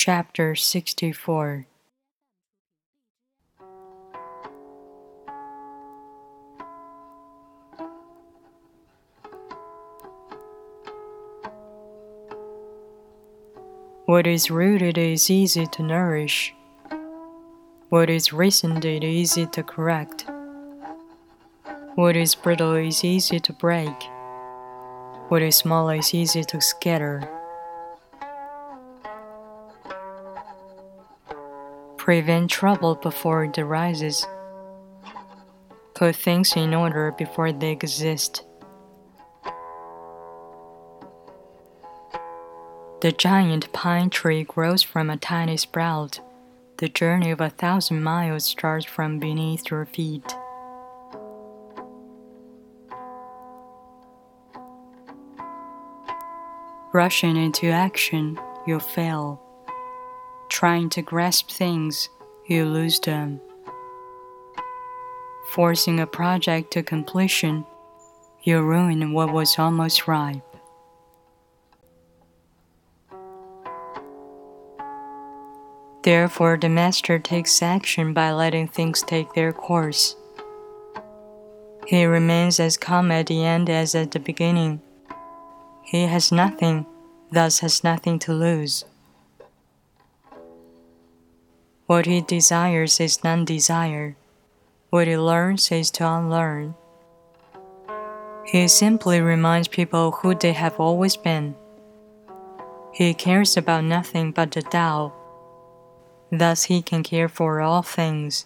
Chapter 64 What is rooted is easy to nourish. What is reasoned is easy to correct. What is brittle is easy to break. What is small is easy to scatter. Prevent trouble before it arises. Put things in order before they exist. The giant pine tree grows from a tiny sprout. The journey of a thousand miles starts from beneath your feet. Rushing into action, you fail. Trying to grasp things, you lose them. Forcing a project to completion, you ruin what was almost ripe. Therefore, the master takes action by letting things take their course. He remains as calm at the end as at the beginning. He has nothing, thus has nothing to lose. What he desires is non desire. What he learns is to unlearn. He simply reminds people who they have always been. He cares about nothing but the Tao Thus he can care for all things.